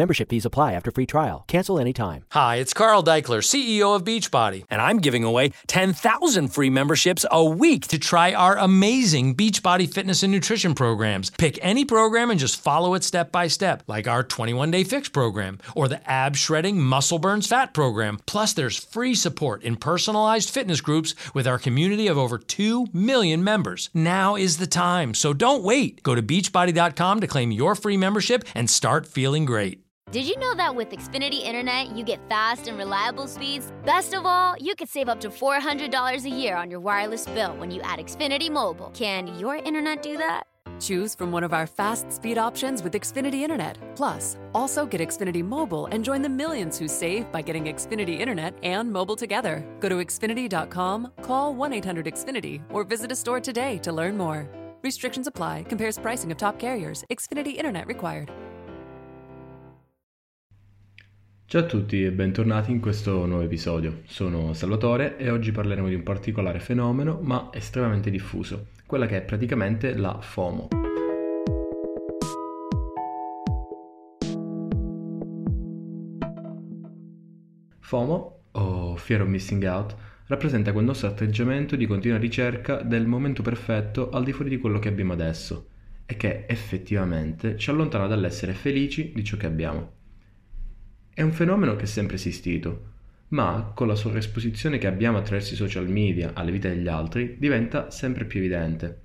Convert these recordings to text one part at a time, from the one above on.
Membership fees apply after free trial. Cancel anytime. Hi, it's Carl Deichler, CEO of Beachbody, and I'm giving away 10,000 free memberships a week to try our amazing Beachbody fitness and nutrition programs. Pick any program and just follow it step by step, like our 21 day fix program or the ab shredding muscle burns fat program. Plus, there's free support in personalized fitness groups with our community of over 2 million members. Now is the time, so don't wait. Go to beachbody.com to claim your free membership and start feeling great. Did you know that with Xfinity Internet, you get fast and reliable speeds? Best of all, you could save up to $400 a year on your wireless bill when you add Xfinity Mobile. Can your internet do that? Choose from one of our fast speed options with Xfinity Internet. Plus, also get Xfinity Mobile and join the millions who save by getting Xfinity Internet and mobile together. Go to Xfinity.com, call 1 800 Xfinity, or visit a store today to learn more. Restrictions apply, compares pricing of top carriers. Xfinity Internet required. Ciao a tutti e bentornati in questo nuovo episodio. Sono Salvatore e oggi parleremo di un particolare fenomeno ma estremamente diffuso, quella che è praticamente la FOMO. FOMO, o Fear of Missing Out, rappresenta quel nostro atteggiamento di continua ricerca del momento perfetto al di fuori di quello che abbiamo adesso e che effettivamente ci allontana dall'essere felici di ciò che abbiamo. È un fenomeno che è sempre esistito, ma con la sovraesposizione che abbiamo attraverso i social media alle vite degli altri diventa sempre più evidente.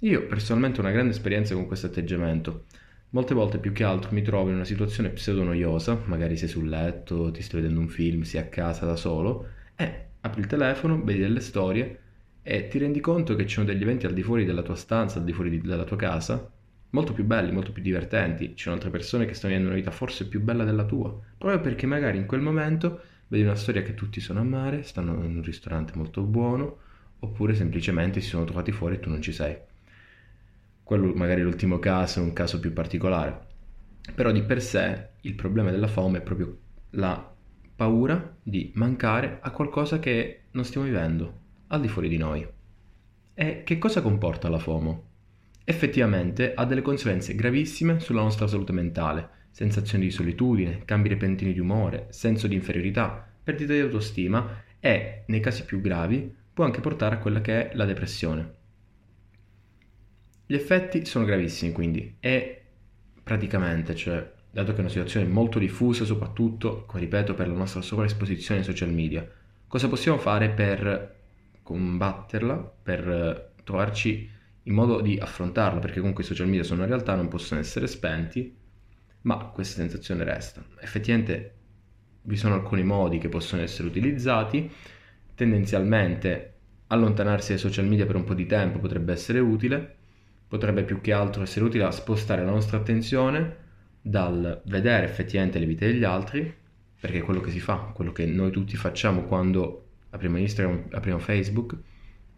Io personalmente ho una grande esperienza con questo atteggiamento. Molte volte più che altro mi trovo in una situazione pseudo noiosa, magari sei sul letto, ti stai vedendo un film, sei a casa da solo, e apri il telefono, vedi delle storie e ti rendi conto che ci sono degli eventi al di fuori della tua stanza, al di fuori della tua casa, molto più belli, molto più divertenti. Ci sono altre persone che stanno vivendo una vita forse più bella della tua, proprio perché magari in quel momento vedi una storia che tutti sono a mare, stanno in un ristorante molto buono, oppure semplicemente si sono trovati fuori e tu non ci sei. Quello magari è l'ultimo caso, è un caso più particolare. Però di per sé il problema della fame è proprio la paura di mancare a qualcosa che non stiamo vivendo, al di fuori di noi. E che cosa comporta la FOMO? Effettivamente ha delle conseguenze gravissime sulla nostra salute mentale, sensazioni di solitudine, cambi repentini di umore, senso di inferiorità, perdita di autostima e, nei casi più gravi, può anche portare a quella che è la depressione. Gli effetti sono gravissimi quindi e praticamente, cioè, dato che è una situazione molto diffusa, soprattutto, come ripeto, per la nostra sovraesposizione ai social media, cosa possiamo fare per combatterla, per trovarci in modo di affrontarlo, perché comunque i social media sono una realtà, non possono essere spenti, ma questa sensazione resta. Effettivamente vi sono alcuni modi che possono essere utilizzati, tendenzialmente allontanarsi dai social media per un po' di tempo potrebbe essere utile, potrebbe più che altro essere utile a spostare la nostra attenzione dal vedere effettivamente le vite degli altri, perché è quello che si fa, quello che noi tutti facciamo quando apriamo Instagram, apriamo Facebook,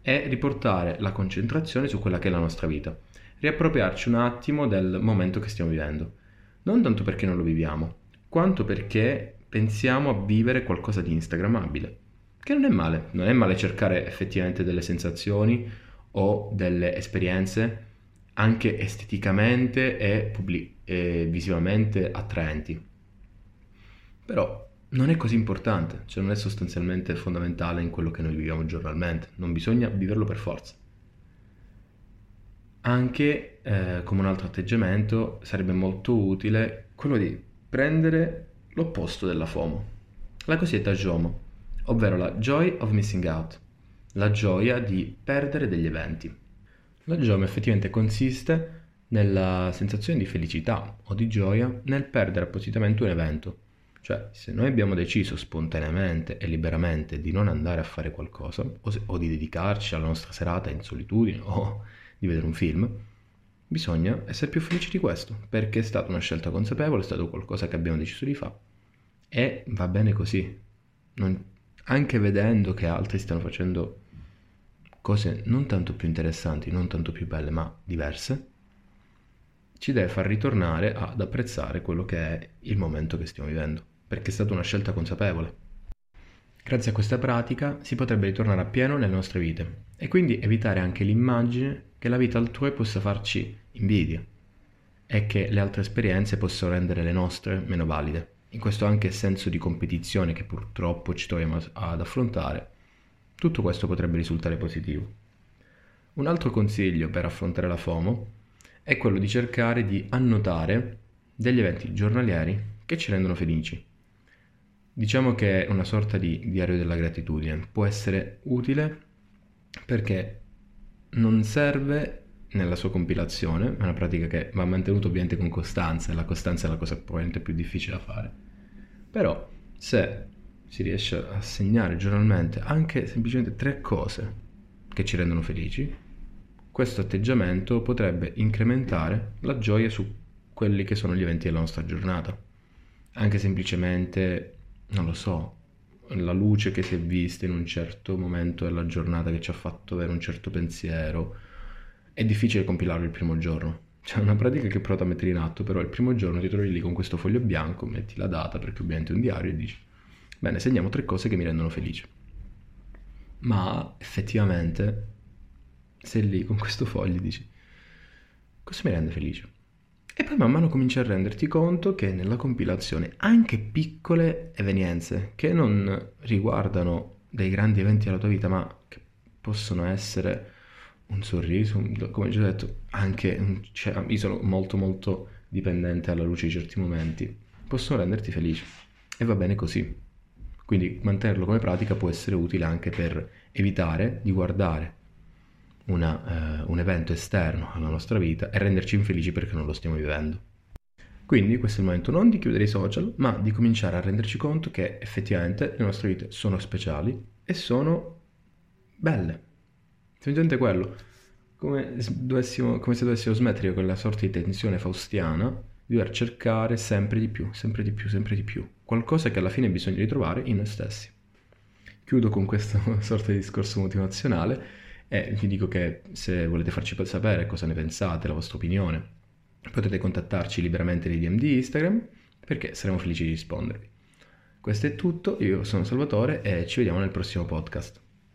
è riportare la concentrazione su quella che è la nostra vita, riappropriarci un attimo del momento che stiamo vivendo. Non tanto perché non lo viviamo, quanto perché pensiamo a vivere qualcosa di instagrammabile. Che non è male, non è male cercare effettivamente delle sensazioni o delle esperienze anche esteticamente e, pubblic- e visivamente attraenti. Però non è così importante, cioè non è sostanzialmente fondamentale in quello che noi viviamo giornalmente, non bisogna viverlo per forza. Anche eh, come un altro atteggiamento sarebbe molto utile quello di prendere l'opposto della FOMO, la cosiddetta JOMO, ovvero la Joy of Missing Out, la gioia di perdere degli eventi. La JOMO effettivamente consiste nella sensazione di felicità o di gioia nel perdere appositamente un evento cioè, se noi abbiamo deciso spontaneamente e liberamente di non andare a fare qualcosa o, se, o di dedicarci alla nostra serata in solitudine o di vedere un film, bisogna essere più felici di questo, perché è stata una scelta consapevole, è stato qualcosa che abbiamo deciso di fare. E va bene così. Non, anche vedendo che altri stanno facendo cose non tanto più interessanti, non tanto più belle, ma diverse, ci deve far ritornare ad apprezzare quello che è il momento che stiamo vivendo perché è stata una scelta consapevole. Grazie a questa pratica si potrebbe ritornare a pieno nelle nostre vite e quindi evitare anche l'immagine che la vita altrui possa farci invidia. e che le altre esperienze possono rendere le nostre meno valide. In questo anche senso di competizione che purtroppo ci troviamo ad affrontare, tutto questo potrebbe risultare positivo. Un altro consiglio per affrontare la FOMO è quello di cercare di annotare degli eventi giornalieri che ci rendono felici. Diciamo che è una sorta di diario della gratitudine, può essere utile perché non serve nella sua compilazione, è una pratica che va mantenuta ovviamente con costanza e la costanza è la cosa probabilmente più difficile da fare. Però se si riesce a segnare giornalmente anche semplicemente tre cose che ci rendono felici, questo atteggiamento potrebbe incrementare la gioia su quelli che sono gli eventi della nostra giornata. Anche semplicemente, non lo so, la luce che si è vista in un certo momento della giornata che ci ha fatto avere un certo pensiero, è difficile compilarlo il primo giorno. C'è una pratica che ho provato a mettere in atto, però il primo giorno ti trovi lì con questo foglio bianco, metti la data perché ovviamente è un diario e dici, bene, segniamo tre cose che mi rendono felice. Ma effettivamente sei lì con questo foglio e dici, cosa mi rende felice? E poi man mano cominci a renderti conto che nella compilazione anche piccole evenienze che non riguardano dei grandi eventi della tua vita, ma che possono essere un sorriso, come già detto, anche cioè, io sono molto molto dipendente alla luce di certi momenti, possono renderti felice e va bene così. Quindi mantenerlo come pratica può essere utile anche per evitare di guardare una, eh, un evento esterno alla nostra vita e renderci infelici perché non lo stiamo vivendo. Quindi questo è il momento non di chiudere i social, ma di cominciare a renderci conto che effettivamente le nostre vite sono speciali e sono belle. Semplicemente quello. Come, dovessimo, come se dovessimo smettere quella sorta di tensione faustiana di dover cercare sempre di più, sempre di più, sempre di più. Qualcosa che alla fine bisogna ritrovare in noi stessi. Chiudo con questa sorta di discorso motivazionale e vi dico che se volete farci sapere cosa ne pensate, la vostra opinione, potete contattarci liberamente nei DM di Instagram perché saremo felici di rispondervi. Questo è tutto, io sono Salvatore e ci vediamo nel prossimo podcast.